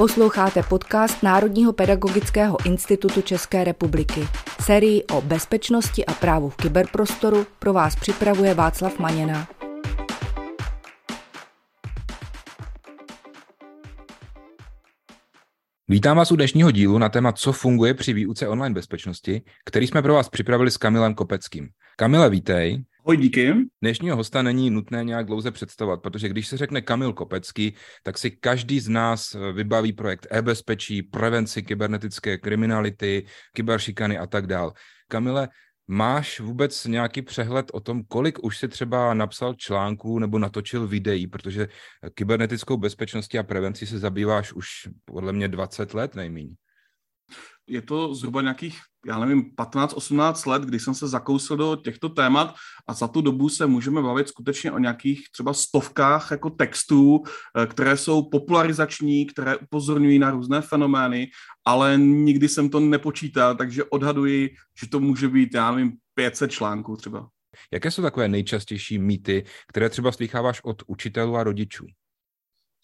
Posloucháte podcast Národního pedagogického institutu České republiky. Sérii o bezpečnosti a právu v kyberprostoru pro vás připravuje Václav Maněna. Vítám vás u dnešního dílu na téma, co funguje při výuce online bezpečnosti, který jsme pro vás připravili s Kamilem Kopeckým. Kamile, vítej. Ahoj, díky. Dnešního hosta není nutné nějak dlouze představovat, protože když se řekne Kamil Kopecký, tak si každý z nás vybaví projekt e-bezpečí, prevenci kybernetické kriminality, kyberšikany a tak dál. Kamile, Máš vůbec nějaký přehled o tom, kolik už si třeba napsal článků nebo natočil videí, protože kybernetickou bezpečností a prevencí se zabýváš už podle mě 20 let nejméně je to zhruba nějakých, já nevím, 15-18 let, kdy jsem se zakousil do těchto témat a za tu dobu se můžeme bavit skutečně o nějakých třeba stovkách jako textů, eh, které jsou popularizační, které upozorňují na různé fenomény, ale nikdy jsem to nepočítal, takže odhaduji, že to může být, já nevím, 500 článků třeba. Jaké jsou takové nejčastější mýty, které třeba slycháváš od učitelů a rodičů?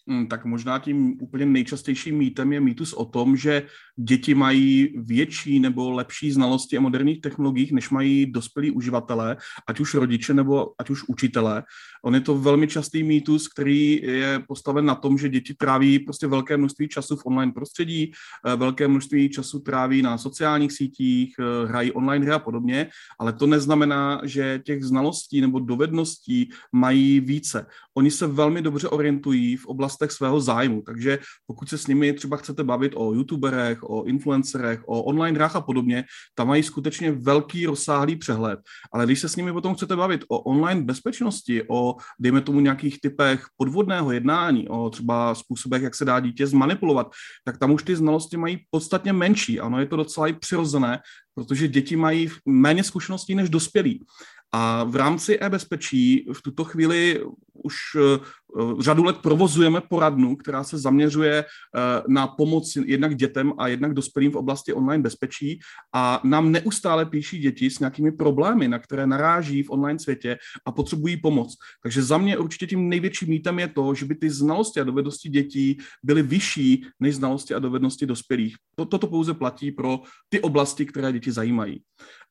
Hmm, tak možná tím úplně nejčastějším mýtem je mýtus o tom, že děti mají větší nebo lepší znalosti o moderních technologiích, než mají dospělí uživatelé, ať už rodiče nebo ať už učitelé. On je to velmi častý mýtus, který je postaven na tom, že děti tráví prostě velké množství času v online prostředí, eh, velké množství času tráví na sociálních sítích, eh, hrají online hry a podobně, ale to neznamená, že těch znalostí nebo dovedností mají více. Oni se velmi dobře orientují v oblastech svého zájmu, takže pokud se s nimi třeba chcete bavit o youtuberech, o influencerech, o online hrách a podobně, tam mají skutečně velký rozsáhlý přehled. Ale když se s nimi potom chcete bavit o online bezpečnosti, o, dejme tomu, nějakých typech podvodného jednání, o třeba způsobech, jak se dá dítě zmanipulovat, tak tam už ty znalosti mají podstatně menší. Ano, je to docela i přirozené, protože děti mají méně zkušeností než dospělí. A v rámci e-bezpečí v tuto chvíli už eh, řadu let provozujeme poradnu, která se zaměřuje eh, na pomoc jednak dětem a jednak dospělým v oblasti online bezpečí a nám neustále píší děti s nějakými problémy, na které naráží v online světě a potřebují pomoc. Takže za mě určitě tím největším mítem je to, že by ty znalosti a dovednosti dětí byly vyšší než znalosti a dovednosti dospělých. Toto pouze platí pro ty oblasti, které děti zajímají.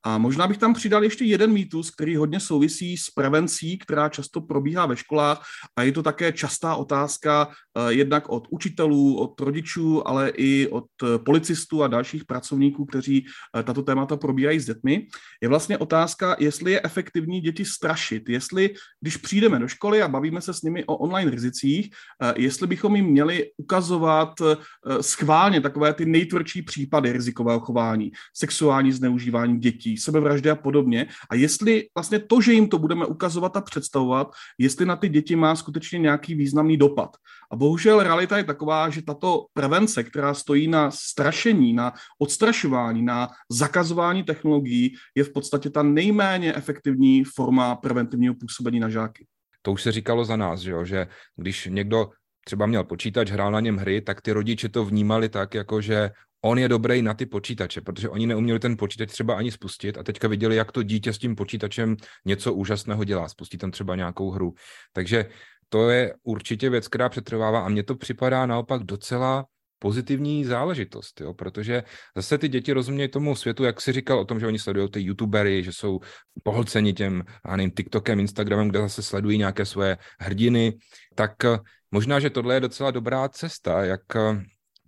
A možná bych tam přidal ještě jeden mýtus, který hodně souvisí s prevencí, která často probíhá ve školách a je to také častá otázka eh, jednak od učitelů, od rodičů, ale i od eh, policistů a dalších pracovníků, kteří eh, tato témata probíhají s dětmi. Je vlastně otázka, jestli je efektivní děti strašit, jestli když přijdeme do školy a bavíme se s nimi o online rizicích, jestli bychom jim měli ukazovat schválně takové ty nejtvrdší případy rizikového chování, sexuální zneužívání dětí, sebevraždy a podobně. A jestli vlastně to, že jim to budeme ukazovat a představovat, jestli na ty děti má skutečně nějaký významný dopad. A bohužel realita je taková, že tato prevence, která stojí na strašení, na odstrašování, na zakazování technologií, je v podstatě ta nejméně efektivní forma preventivního působení na žáky. To už se říkalo za nás, že, jo? že když někdo třeba měl počítač, hrál na něm hry, tak ty rodiče to vnímali tak, jako že on je dobrý na ty počítače, protože oni neuměli ten počítač třeba ani spustit a teďka viděli, jak to dítě s tím počítačem něco úžasného dělá, spustí tam třeba nějakou hru. Takže to je určitě věc, která přetrvává a mně to připadá naopak docela pozitivní záležitost, jo? protože zase ty děti rozumějí tomu světu, jak si říkal o tom, že oni sledují ty youtubery, že jsou pohlceni těm, nevím, TikTokem, Instagramem, kde zase sledují nějaké svoje hrdiny, tak možná, že tohle je docela dobrá cesta, jak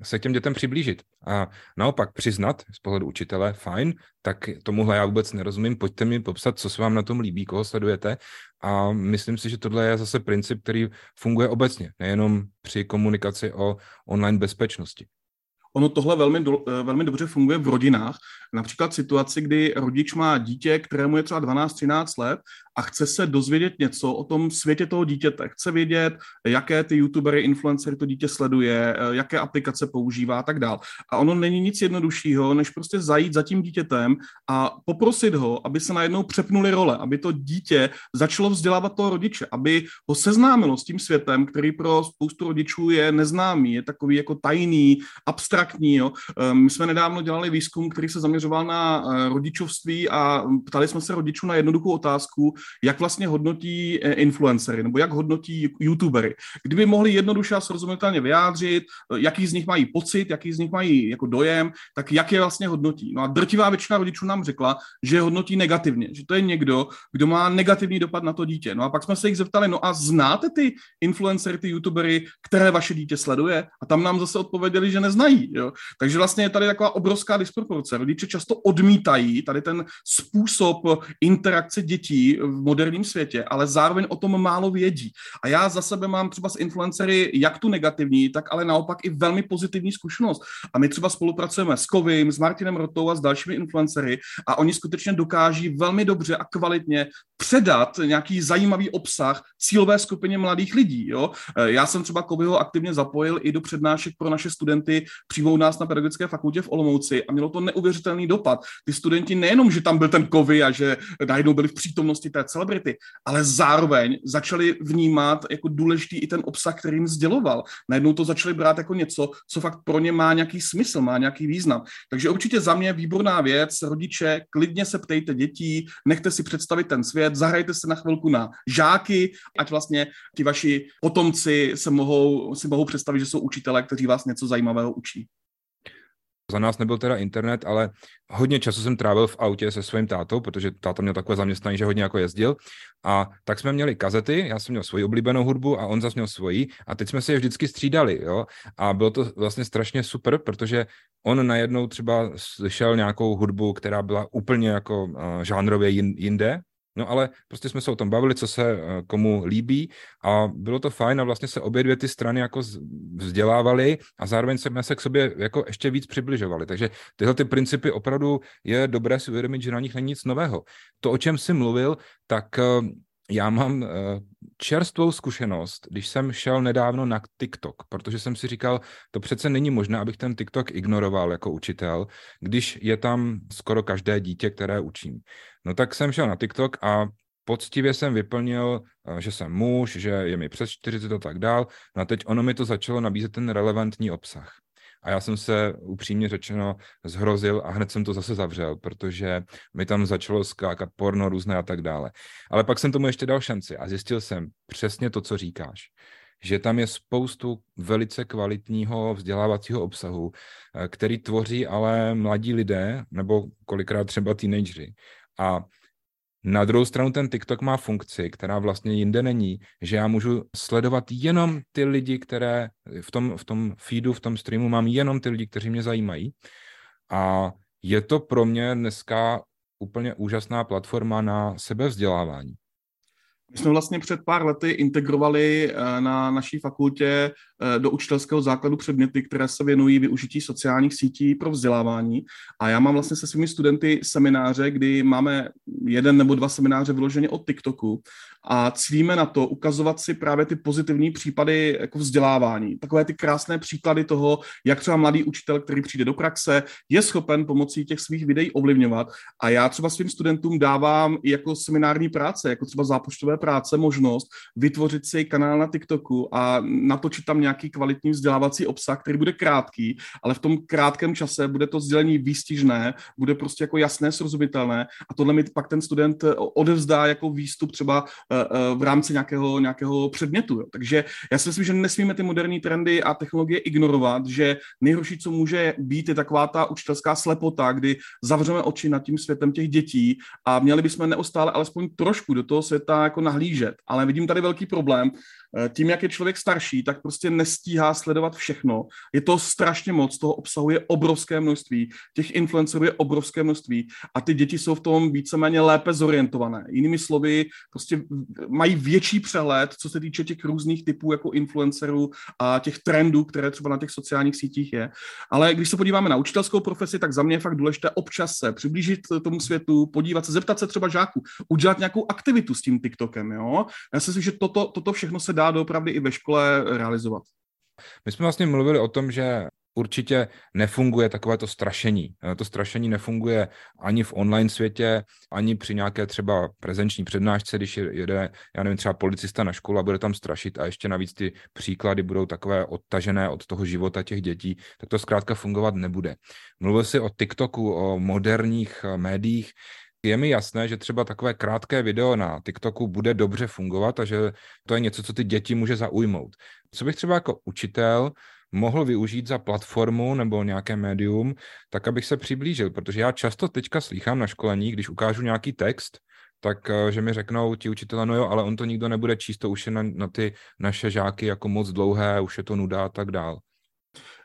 se těm dětem přiblížit. A naopak přiznat z pohledu učitele, fajn, tak tomuhle já vůbec nerozumím, pojďte mi popsat, co se vám na tom líbí, koho sledujete. A myslím si, že tohle je zase princip, který funguje obecně, nejenom při komunikaci o online bezpečnosti. Ono tohle velmi, do, eh, velmi dobře funguje v rodinách. Například situaci, kdy rodič má dítě, kterému je třeba 12-13 let a chce se dozvědět něco o tom světě toho dítěte. Chce vědět, jaké ty youtubery, influencery to dítě sleduje, eh, jaké aplikace používá a tak dál. A ono není nic jednoduššího, než prostě zajít za tím dítětem a poprosit ho, aby se najednou přepnuli role, aby to dítě začalo vzdělávat toho rodiče, aby ho seznámilo s tím světem, který pro spoustu rodičů je neznámý, je takový jako tajný, abstraktní. Jo. Eh, my jsme nedávno dělali výzkum, který se zaměřoval na eh, rodičovství a ptali jsme se rodičů na jednoduchou otázku, jak vlastně hodnotí eh, influencery nebo jak hodnotí youtubery. Kdyby mohli jednoduše a srozumitelně vyjádřit, eh, jaký z nich mají pocit, jaký z nich mají jako dojem, tak jak je vlastně hodnotí. No a drtivá většina rodičů nám řekla, že je hodnotí negativně, že to je někdo, kdo má negativní dopad na to dítě. No a pak jsme se jich zeptali, no a znáte ty influencery, ty youtubery, které vaše dítě sleduje? A tam nám zase odpověděli, že neznají. Jo? Takže vlastně je tady taková obrovská disproporce. Rodiče často odmítají tady ten způsob interakce dětí v moderním světě, ale zároveň o tom málo vědí. A já za sebe mám třeba s influencery jak tu negativní, tak ale naopak i velmi pozitivní zkušenost. A my třeba spolupracujeme s Kovým, s Martinem Rotou a s dalšími influencery a oni skutečně dokáží velmi dobře a kvalitně předat nějaký zajímavý obsah cílové skupině mladých lidí. Jo? Já jsem třeba Kovyho aktivně zapojil i do přednášek pro naše studenty přímo u nás na pedagogické fakultě v Olomouci a mělo to neuvěřitelný dopad. Ty studenti nejenom, že tam byl ten kovy a že najednou byli v přítomnosti té celebrity, ale zároveň začali vnímat jako důležitý i ten obsah, který jim sděloval. Najednou to začali brát jako něco, co fakt pro ně má nějaký smysl, má nějaký význam. Takže určitě za mě výborná věc, rodiče, klidně se ptejte dětí, nechte si představit ten svět, zahrajte se na chvilku na žáky, ať vlastně ti vaši potomci se mohou, si mohou představit, že jsou učitelé, kteří vás něco zajímavého učí. Za nás nebyl teda internet, ale hodně času jsem trávil v autě se svým tátou, protože táta měl takové zaměstnání, že hodně jako jezdil. A tak jsme měli kazety, já jsem měl svoji oblíbenou hudbu a on zase měl svoji. A teď jsme si je vždycky střídali, jo. A bylo to vlastně strašně super, protože on najednou třeba slyšel nějakou hudbu, která byla úplně jako uh, žánrově jinde, No ale prostě jsme se o tom bavili, co se eh, komu líbí a bylo to fajn a vlastně se obě dvě ty strany jako vzdělávali a zároveň jsme se k sobě jako ještě víc přibližovali. Takže tyhle ty principy opravdu je dobré si uvědomit, že na nich není nic nového. To, o čem jsi mluvil, tak eh, já mám eh, čerstvou zkušenost, když jsem šel nedávno na TikTok, protože jsem si říkal, to přece není možné, abych ten TikTok ignoroval jako učitel, když je tam skoro každé dítě, které učím. No tak jsem šel na TikTok a poctivě jsem vyplnil, eh, že jsem muž, že je mi přes 40 a tak dál. No a teď ono mi to začalo nabízet ten relevantní obsah. A já jsem se upřímně řečeno zhrozil a hned jsem to zase zavřel, protože mi tam začalo skákat porno různé a tak dále. Ale pak jsem tomu ještě dal šanci a zjistil jsem přesně to, co říkáš že tam je spoustu velice kvalitního vzdělávacího obsahu, eh, který tvoří ale mladí lidé, nebo kolikrát třeba teenagery. A na druhou stranu ten TikTok má funkci, která vlastně jinde není, že já můžu sledovat jenom ty lidi, které v tom, v tom feedu, v tom streamu mám jenom ty lidi, kteří mě zajímají. A je to pro mě dneska úplně úžasná platforma na sebevzdělávání. My jsme vlastně před pár lety integrovali eh, na naší fakultě eh, do učitelského základu předměty, které se věnují využití sociálních sítí pro vzdělávání. A já mám vlastně se svými studenty semináře, kdy máme jeden nebo dva semináře vyloženě od TikToku a cílíme na to ukazovat si právě ty pozitivní případy jako vzdělávání. Takové ty krásné příklady toho, jak třeba mladý učitel, který přijde do praxe, je schopen pomocí těch svých videí ovlivňovat. A já třeba svým studentům dávám i jako seminární práce, jako třeba zápočtové práce možnost vytvořit si kanál na TikToku a natočit tam nějaký kvalitní vzdělávací obsah, který bude krátký, ale v tom krátkém čase bude to sdělení výstižné, bude prostě jako jasné, srozumitelné a tohle mi pak ten student odevzdá jako výstup třeba eh, eh, v rámci nějakého, nějakého předmětu. Jo. Takže já si myslím, že nesmíme ty moderní trendy a technologie ignorovat, že nejhorší, co může být, je taková ta učitelská slepota, kdy zavřeme oči nad tím světem těch dětí a měli bychom neustále alespoň trošku do toho světa jako nahlížet. Ale vidím tady velký problém, tím, jak je člověk starší, tak prostě nestíhá sledovat všechno. Je to strašně moc, toho obsahuje obrovské množství, těch influencerů je obrovské množství a ty děti jsou v tom víceméně lépe zorientované. Jinými slovy, prostě mají větší přehled, co se týče těch různých typů jako influencerů a těch trendů, které třeba na těch sociálních sítích je. Ale když se podíváme na učitelskou profesi, tak za mě je fakt důležité občas se přiblížit tomu světu, podívat se, zeptat se třeba žáků, udělat nějakou aktivitu s tím TikTokem. Jo? Já si myslím, že toto, toto všechno se dá doopravdy i ve škole realizovat. My jsme vlastně mluvili o tom, že určitě nefunguje takové to strašení. Eh, to strašení nefunguje ani v online světě, ani při nějaké třeba prezenční přednášce, když jede, já nevím, třeba policista na školu a bude tam strašit a ještě navíc ty příklady budou takové odtažené od toho života těch dětí, tak to zkrátka fungovat nebude. Mluvil si o TikToku, o moderních eh, médiích, je mi jasné, že třeba takové krátké video na TikToku bude dobře fungovat a že to je něco, co ty děti může zaujmout. Co bych třeba jako učitel mohl využít za platformu nebo nějaké médium, tak abych se přiblížil, protože já často teďka slýchám na školení, když ukážu nějaký text, tak eh, že mi řeknou ti učitelé, no jo, ale on to nikdo nebude číst, to už je na, na ty naše žáky jako moc dlouhé, už je to nuda a tak dál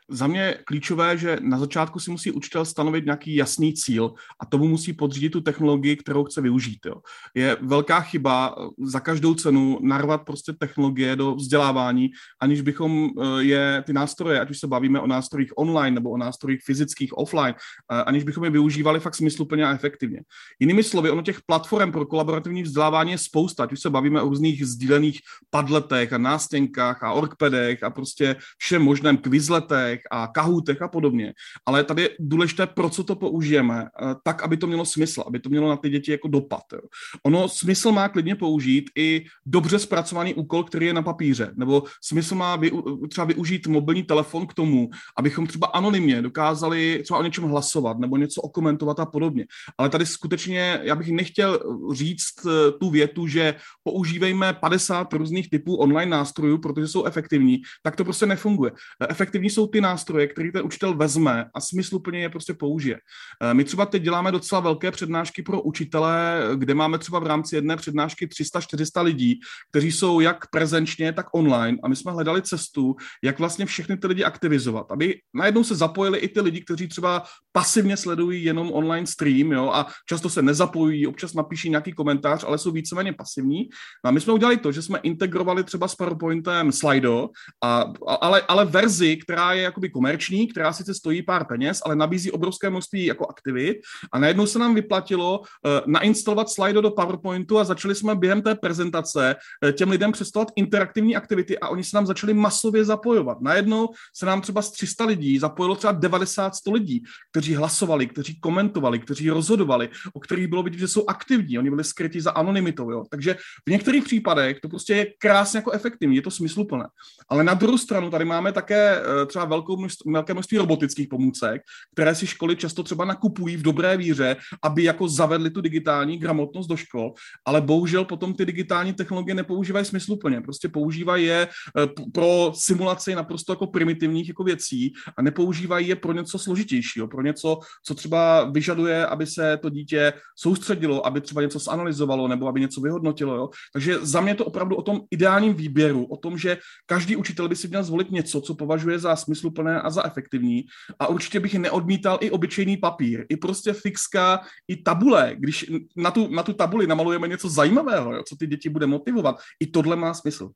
za mě klíčové, že na začátku si musí učitel stanovit nějaký jasný cíl a tomu musí podřídit tu technologii, kterou chce využít. Jo. Je velká chyba eh, za každou cenu narvat prostě technologie do vzdělávání, aniž bychom eh, je ty nástroje, ať už se bavíme o nástrojích online nebo o nástrojích fyzických offline, eh, aniž bychom je využívali fakt smysluplně a efektivně. Jinými slovy, ono těch platform pro kolaborativní vzdělávání je spousta, ať už se bavíme o různých sdílených padletech a nástěnkách a orkpedech a prostě všem možném kvizletech, Slackech a Kahootech a podobně, ale tady je důležité, pro co to použijeme, eh, tak, aby to mělo smysl, aby to mělo na ty děti jako dopad. Jo. Ono smysl má klidně použít i dobře zpracovaný úkol, který je na papíře, nebo smysl má vy, třeba využít mobilní telefon k tomu, abychom třeba anonymně dokázali třeba o něčem hlasovat nebo něco okomentovat a podobně. Ale tady skutečně, já bych nechtěl říct eh, tu větu, že používejme 50 různých typů online nástrojů, protože jsou efektivní, tak to prostě nefunguje. Eh, efektivní jsou ty nástroje, který ten učitel vezme a smysluplně je prostě použije. Eh, my třeba teď děláme docela velké přednášky pro učitele, kde máme třeba v rámci jedné přednášky 300-400 lidí, kteří jsou jak prezenčně, tak online a my jsme hledali cestu, jak vlastně všechny ty lidi aktivizovat, aby najednou se zapojili i ty lidi, kteří třeba pasivně sledují jenom online stream jo, a často se nezapojují, občas napíší nějaký komentář, ale jsou víceméně pasivní. No a my jsme udělali to, že jsme integrovali třeba s PowerPointem Slido, a, ale, ale verzi, která je jakoby komerční, která sice stojí pár peněz, ale nabízí obrovské množství jako aktivit a najednou se nám vyplatilo uh, nainstalovat Slido do PowerPointu a začali jsme během té prezentace uh, těm lidem představovat interaktivní aktivity a oni se nám začali masově zapojovat. Najednou se nám třeba z 300 lidí zapojilo třeba 90-100 lidí, kteří hlasovali, kteří komentovali, kteří rozhodovali, o kterých bylo vidět, že jsou aktivní, oni byli skryti za anonymitou. Jo? Takže v některých případech to prostě je krásně jako efektivní, je to smysluplné. Ale na druhou stranu tady máme také uh, třeba velkou množství, velké množství robotických pomůcek, které si školy často třeba nakupují v dobré víře, aby jako zavedli tu digitální gramotnost do škol, ale bohužel potom ty digitální technologie nepoužívají smysluplně. Prostě používají je eh, pro simulaci naprosto jako primitivních jako věcí a nepoužívají je pro něco složitějšího, pro něco, co třeba vyžaduje, aby se to dítě soustředilo, aby třeba něco zanalizovalo nebo aby něco vyhodnotilo. Jo? Takže za mě to opravdu o tom ideálním výběru, o tom, že každý učitel by si měl zvolit něco, co považuje za smysluplné a za efektivní. A určitě bych neodmítal i obyčejný papír, i prostě fixka, i tabule. Když na tu, na tu tabuli namalujeme něco zajímavého, jo, co ty děti bude motivovat, i tohle má smysl.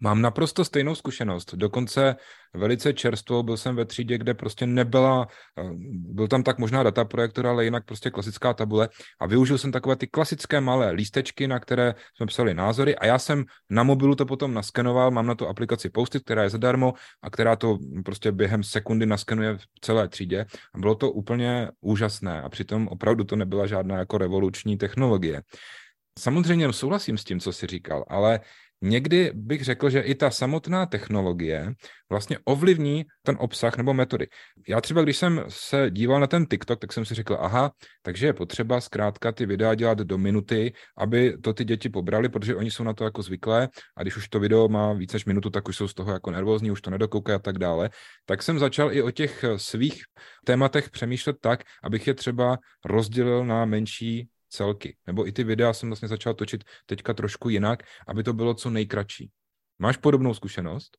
Mám naprosto stejnou zkušenost. Dokonce velice čerstvou byl jsem ve třídě, kde prostě nebyla, eh, byl tam tak možná data projektora, ale jinak prostě klasická tabule. A využil jsem takové ty klasické malé lístečky, na které jsme psali názory. A já jsem na mobilu to potom naskenoval, mám na to aplikaci Postit, která je zadarmo a která to prostě během sekundy naskenuje v celé třídě. A bylo to úplně úžasné. A přitom opravdu to nebyla žádná jako revoluční technologie. Samozřejmě souhlasím s tím, co jsi říkal, ale někdy bych řekl, že i ta samotná technologie vlastně ovlivní ten obsah nebo metody. Já třeba, když jsem se díval na ten TikTok, tak jsem si řekl, aha, takže je potřeba zkrátka ty videa dělat do minuty, aby to ty děti pobrali, protože oni jsou na to jako zvyklé a když už to video má více než minutu, tak už jsou z toho jako nervózní, už to nedokoukají a tak dále. Tak jsem začal i o těch svých tématech přemýšlet tak, abych je třeba rozdělil na menší celky. Nebo i ty videa jsem vlastně začal točit teďka trošku jinak, aby to bylo co nejkratší. Máš podobnou zkušenost?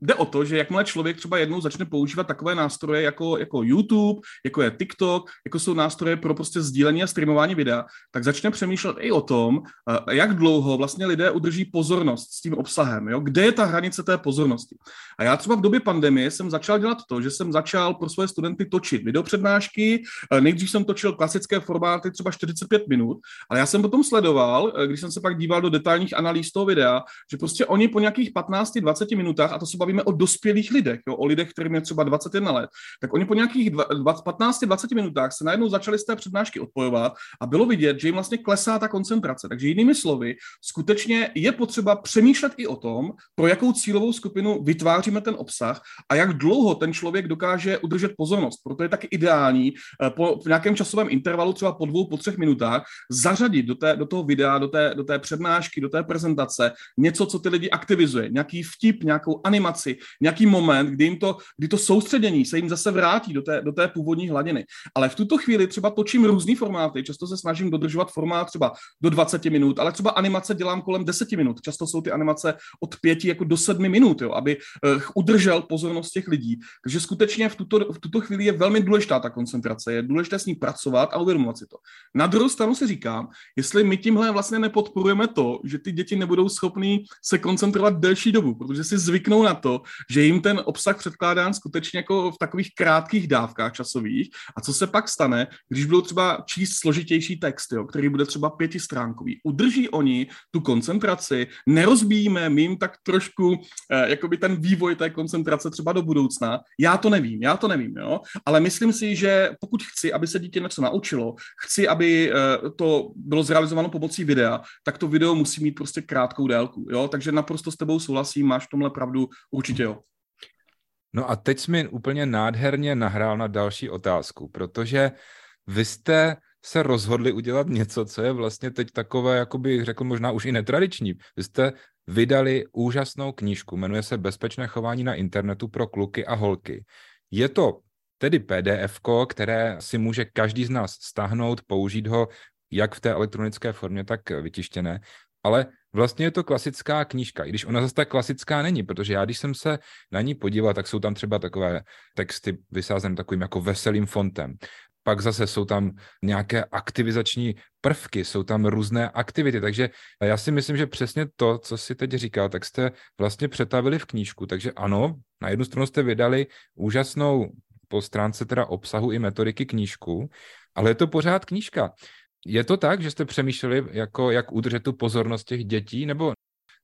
Jde o to, že jakmile člověk třeba jednou začne používat takové nástroje jako, jako YouTube, jako je TikTok, jako jsou nástroje pro prostě sdílení a streamování videa, tak začne přemýšlet i o tom, eh, jak dlouho vlastně lidé udrží pozornost s tím obsahem, jo? kde je ta hranice té pozornosti. A já třeba v době pandemie jsem začal dělat to, že jsem začal pro svoje studenty točit videopřednášky, eh, nejdřív jsem točil klasické formáty třeba 45 minut, ale já jsem potom sledoval, eh, když jsem se pak díval do detailních analýz toho videa, že prostě oni po nějakých 15-20 minutách, a to se bavíme o dospělých lidech, jo, o lidech, kterým je třeba 21 let, tak oni po nějakých 15-20 minutách se najednou začali z té přednášky odpojovat a bylo vidět, že jim vlastně klesá ta koncentrace. Takže jinými slovy, skutečně je potřeba přemýšlet i o tom, pro jakou cílovou skupinu vytváříme ten obsah a jak dlouho ten člověk dokáže udržet pozornost. Proto je taky ideální eh, po nějakém časovém intervalu, třeba po dvou, po třech minutách, zařadit do, té, do toho videa, do té, do té přednášky, do té prezentace něco, co ty lidi aktivizuje, nějaký vtip, nějakou animaci, nějaký moment, kdy, jim to, kdy to soustředění se jim zase vrátí do té, do té původní hladiny. Ale v tuto chvíli třeba točím různý formáty, často se snažím dodržovat formát třeba do 20 minut, ale třeba animace dělám kolem 10 minut. Často jsou ty animace od 5 jako do 7 minut, jo, aby uh, udržel pozornost těch lidí. Takže skutečně v tuto, v tuto chvíli je velmi důležitá ta koncentrace, je důležité s ní pracovat a uvědomovat si to. Na druhou stranu si říkám, jestli my tímhle vlastně nepodporujeme to, že ty děti nebudou schopní se koncentrovat delší dobu, protože si zvyknou na to, že jim ten obsah předkládán skutečně jako v takových krátkých dávkách časových. A co se pak stane, když budou třeba číst složitější text, jo, který bude třeba pětistránkový? Udrží oni tu koncentraci, nerozbíjíme my jim tak trošku eh, jakoby ten vývoj té koncentrace třeba do budoucna? Já to nevím, já to nevím, jo? ale myslím si, že pokud chci, aby se dítě něco naučilo, chci, aby eh, to bylo zrealizováno pomocí videa, tak to video musí mít prostě krátkou délku, jo? takže naprosto s tebou souhlasím, máš v tomhle pravdu, určitě jo. No a teď jsi mi úplně nádherně nahrál na další otázku, protože vy jste se rozhodli udělat něco, co je vlastně teď takové, jako bych řekl, možná už i netradiční. Vy jste vydali úžasnou knížku, jmenuje se Bezpečné chování na internetu pro kluky a holky. Je to tedy PDF, které si může každý z nás stáhnout, použít ho jak v té elektronické formě, tak vytištěné, ale vlastně je to klasická knížka, i když ona zase tak klasická není, protože já, když jsem se na ní podíval, tak jsou tam třeba takové texty vysázené takovým jako veselým fontem. Pak zase jsou tam nějaké aktivizační prvky, jsou tam různé aktivity, takže já si myslím, že přesně to, co si teď říkal, tak jste vlastně přetavili v knížku, takže ano, na jednu stranu jste vydali úžasnou po stránce teda obsahu i metodiky knížku, ale je to pořád knížka. Je to tak, že jste přemýšleli, jako, jak udržet tu pozornost těch dětí, nebo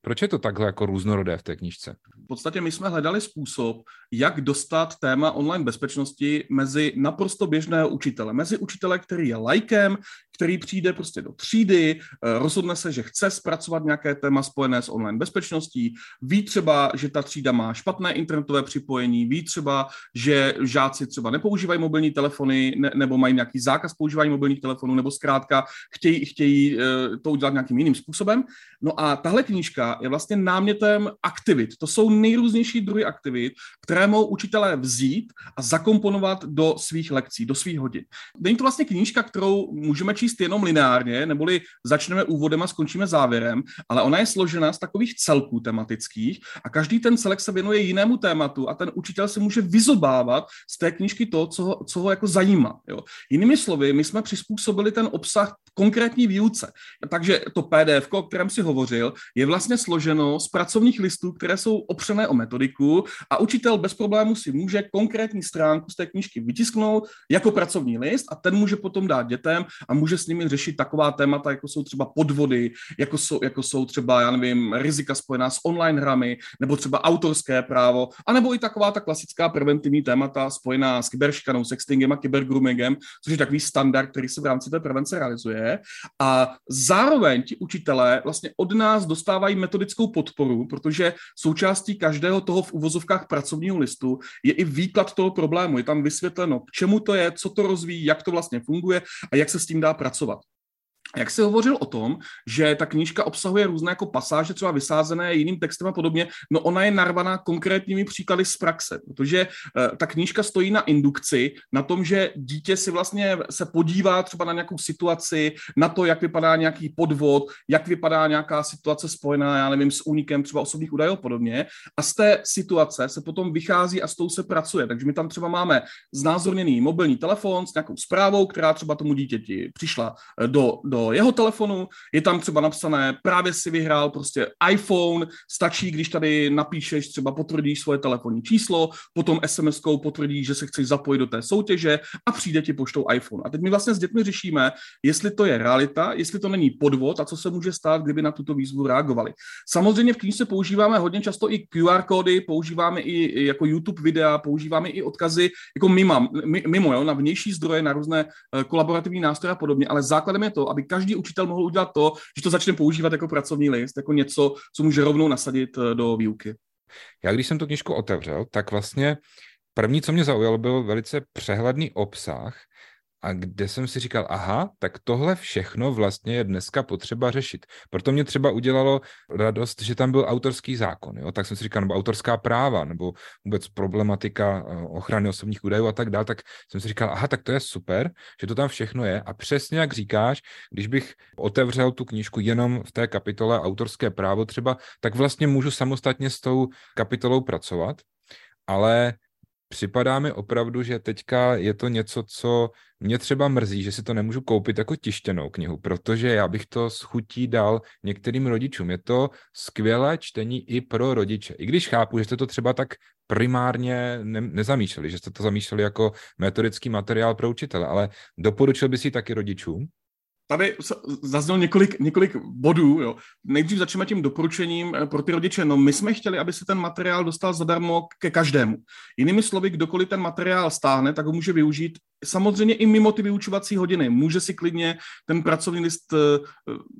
proč je to takhle jako různorodé v té knížce? V podstatě my jsme hledali způsob, jak dostat téma online bezpečnosti mezi naprosto běžného učitele. Mezi učitele, který je lajkem, který přijde prostě do třídy, eh, rozhodne se, že chce zpracovat nějaké téma spojené s online bezpečností, ví třeba, že ta třída má špatné internetové připojení, ví třeba, že žáci třeba nepoužívají mobilní telefony ne, nebo mají nějaký zákaz používání mobilních telefonů, nebo zkrátka chtějí, chtějí eh, to udělat nějakým jiným způsobem. No a tahle knížka je vlastně námětem aktivit. To jsou nejrůznější druhy aktivit, které mohou učitelé vzít a zakomponovat do svých lekcí, do svých hodin. Není to vlastně knížka, kterou můžeme číst jenom lineárně, neboli začneme úvodem a skončíme závěrem, ale ona je složena z takových celků tematických a každý ten celek se věnuje jinému tématu a ten učitel se může vyzobávat z té knížky to, co ho, co ho jako zajímá. Jo. Jinými slovy, my jsme přizpůsobili ten obsah konkrétní výuce. Takže to PDF, o kterém si hovořil, je vlastně složeno z pracovních listů, které jsou opřené o metodiku a učitel bez problému si může konkrétní stránku z té knížky vytisknout jako pracovní list a ten může potom dát dětem a může s nimi řešit taková témata, jako jsou třeba podvody, jako jsou, jako jsou třeba, já nevím, rizika spojená s online hrami, nebo třeba autorské právo, anebo i taková ta klasická preventivní témata spojená s kyberšikanou, sextingem a kybergroomingem, což je takový standard, který se v rámci té prevence realizuje. A zároveň ti učitelé vlastně od nás dostávají metodickou podporu, protože součástí každého toho v uvozovkách pracovního listu je i výklad toho problému. Je tam vysvětleno, k čemu to je, co to rozvíjí, jak to vlastně funguje a jak se s tím dá pracovat. Jak jsi hovořil o tom, že ta knížka obsahuje různé jako pasáže, třeba vysázené jiným textem a podobně, no ona je narvaná konkrétními příklady z praxe, protože uh, ta knížka stojí na indukci, na tom, že dítě si vlastně se podívá třeba na nějakou situaci, na to, jak vypadá nějaký podvod, jak vypadá nějaká situace spojená, já nevím, s únikem třeba osobních údajů a podobně. A z té situace se potom vychází a s tou se pracuje. Takže my tam třeba máme znázorněný mobilní telefon s nějakou zprávou, která třeba tomu dítěti přišla eh, do, do jeho telefonu, je tam třeba napsané, právě si vyhrál prostě iPhone, stačí, když tady napíšeš, třeba potvrdíš svoje telefonní číslo, potom SMS-kou potvrdíš, že se chceš zapojit do té soutěže a přijde ti poštou iPhone. A teď my vlastně s dětmi řešíme, jestli to je realita, jestli to není podvod a co se může stát, kdyby na tuto výzvu reagovali. Samozřejmě v knižce používáme hodně často i QR kódy, používáme i jako YouTube videa, používáme i odkazy jako mimo, mimo jo, na vnější zdroje, na různé eh, kolaborativní nástroje a podobně, ale základem je to, aby každý učitel mohl udělat to, že to začne používat jako pracovní list, jako něco, co může rovnou nasadit eh, do výuky. Já když jsem tu knižku otevřel, tak vlastně první, co mě zaujalo, byl velice přehledný obsah, a kde jsem si říkal, aha, tak tohle všechno vlastně je dneska potřeba řešit. Proto mě třeba udělalo radost, že tam byl autorský zákon, jo? tak jsem si říkal, nebo autorská práva, nebo vůbec problematika eh, ochrany osobních údajů a tak dále, tak jsem si říkal, aha, tak to je super, že to tam všechno je a přesně jak říkáš, když bych otevřel tu knížku jenom v té kapitole autorské právo třeba, tak vlastně můžu samostatně s tou kapitolou pracovat, ale připadá mi opravdu, že teďka je to něco, co mě třeba mrzí, že si to nemůžu koupit jako tištěnou knihu, protože já bych to s chutí dal některým rodičům. Je to skvělé čtení i pro rodiče. I když chápu, že jste to třeba tak primárně ne- nezamýšleli, že jste to zamýšleli jako metodický materiál pro učitele, ale doporučil by si taky rodičům? Tady zaznělo několik, několik bodů. Jo. Nejdřív začneme tím doporučením eh, pro ty rodiče. No, my jsme chtěli, aby se ten materiál dostal zadarmo ke každému. Jinými slovy, kdokoliv ten materiál stáhne, tak ho může využít samozřejmě i mimo ty vyučovací hodiny. Může si klidně ten pracovní list eh,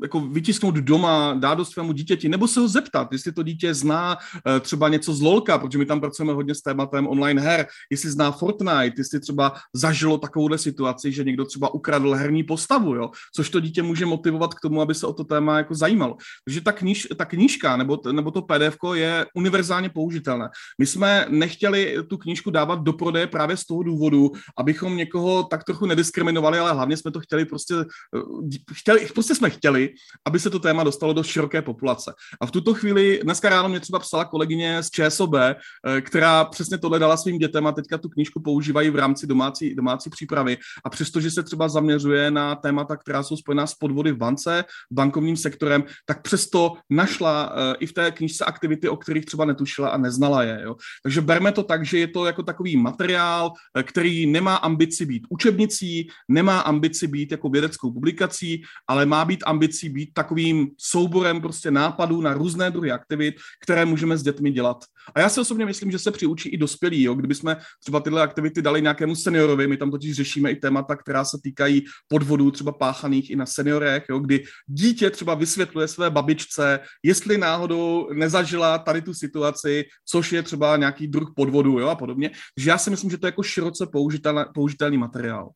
jako vytisknout doma, dát do svému dítěti, nebo se ho zeptat, jestli to dítě zná eh, třeba něco z LOLka, protože my tam pracujeme hodně s tématem online her, jestli zná Fortnite, jestli třeba zažilo takovouhle situaci, že někdo třeba ukradl herní postavu, jo, což to dítě může motivovat k tomu, aby se o to téma jako zajímalo. Takže ta, kníž, ta knížka nebo, nebo to PDF je univerzálně použitelné. My jsme nechtěli tu knížku dávat do prodeje právě z toho důvodu, abychom někoho tak trochu nediskriminovali, ale hlavně jsme to chtěli prostě, eh, chtěli, prostě jsme chtěli, aby se to téma dostalo do široké populace. A v tuto chvíli, dneska ráno mě třeba psala kolegyně z ČSOB, eh, která přesně tohle dala svým dětem a teďka tu knížku používají v rámci domácí, domácí přípravy. A přestože se třeba zaměřuje na témata, která jsou spojená s podvody v bance, bankovním sektorem, tak přesto našla uh, i v té knižce aktivity, o kterých třeba netušila a neznala je. Jo. Takže berme to tak, že je to jako takový materiál, uh, který nemá ambici být učebnicí, nemá ambici být jako vědeckou publikací, ale má být ambicí být takovým souborem prostě nápadů na různé druhy aktivit, které můžeme s dětmi dělat. A já si osobně myslím, že se přiučí i dospělí. Jo. Kdyby jsme třeba tyhle aktivity dali nějakému seniorovi, my tam totiž řešíme i témata, která se týkají podvodů třeba páchaných i na seniorech, jo, kdy dítě třeba vysvětluje své babičce, jestli náhodou nezažila tady tu situaci, což je třeba nějaký druh podvodu jo, a podobně. Takže já si myslím, že to je jako široce použitelný, použitelný materiál.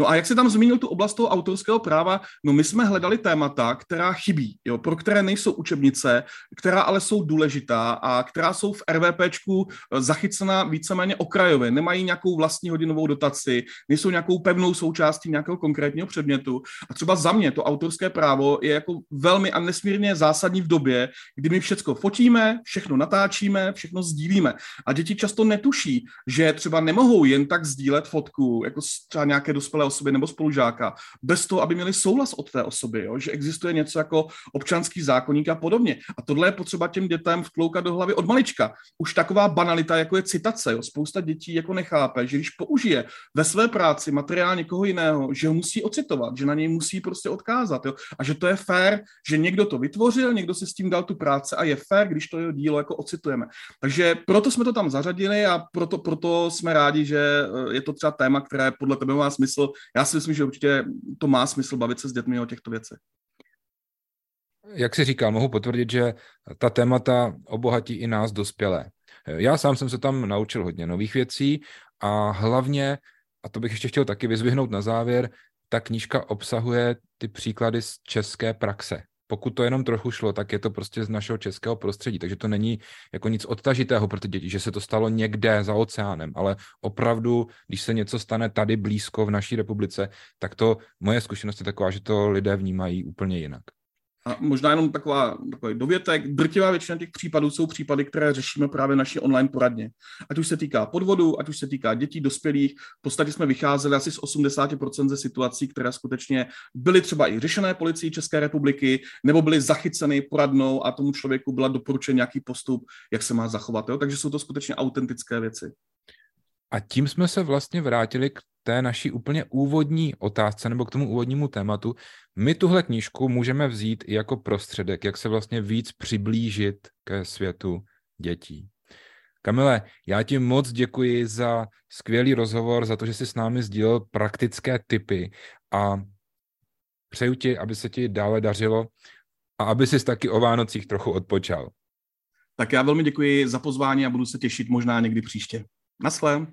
No a jak se tam zmínil tu oblast toho autorského práva, no my jsme hledali témata, která chybí, jo, pro které nejsou učebnice, která ale jsou důležitá a která jsou v RVPčku eh, zachycena víceméně okrajově, nemají nějakou vlastní hodinovou dotaci, nejsou nějakou pevnou součástí nějakého konkrétního předmětu. A třeba za mě to autorské právo je jako velmi a nesmírně zásadní v době, kdy my všechno fotíme, všechno natáčíme, všechno sdílíme. A děti často netuší, že třeba nemohou jen tak sdílet fotku, jako třeba nějaké dospělé osoby nebo spolužáka, bez toho, aby měli souhlas od té osoby, jo? že existuje něco jako občanský zákonník a podobně. A tohle je potřeba těm dětem vtloukat do hlavy od malička. Už taková banalita, jako je citace. Jo? Spousta dětí jako nechápe, že když použije ve své práci materiál někoho jiného, že ho musí ocitovat, že na něj musí prostě odkázat. Jo? A že to je fér, že někdo to vytvořil, někdo si s tím dal tu práci a je fér, když to jeho dílo jako ocitujeme. Takže proto jsme to tam zařadili a proto, proto jsme rádi, že eh, je to třeba téma, které podle tebe má smysl. Já si myslím, že určitě to má smysl bavit se s dětmi o těchto věcech. Jak si říkal, mohu potvrdit, že ta témata obohatí i nás dospělé. Já sám jsem se tam naučil hodně nových věcí a hlavně, a to bych ještě chtěl taky vyzvihnout na závěr, ta knížka obsahuje ty příklady z české praxe. Pokud to jenom trochu šlo, tak je to prostě z našeho českého prostředí, takže to není jako nic odtažitého pro ty děti, že se to stalo někde za oceánem, ale opravdu, když se něco stane tady blízko v naší republice, tak to moje zkušenost je taková, že to lidé vnímají úplně jinak. A možná jenom taková, takový dovětek. Drtivá většina těch případů jsou případy, které řešíme právě naší online poradně. Ať už se týká podvodu, ať už se týká dětí, dospělých. V podstatě jsme vycházeli asi z 80% ze situací, které skutečně byly třeba i řešené policií České republiky, nebo byly zachyceny poradnou a tomu člověku byla doporučen nějaký postup, jak se má zachovat. Jo? Takže jsou to skutečně autentické věci. A tím jsme se vlastně vrátili k té naší úplně úvodní otázce nebo k tomu úvodnímu tématu. My tuhle knížku můžeme vzít i jako prostředek, jak se vlastně víc přiblížit ke světu dětí. Kamile, já ti moc děkuji za skvělý rozhovor, za to, že jsi s námi sdílel praktické typy a přeju ti, aby se ti dále dařilo a aby jsi taky o Vánocích trochu odpočal. Tak já velmi děkuji za pozvání a budu se těšit možná někdy příště. Naschle.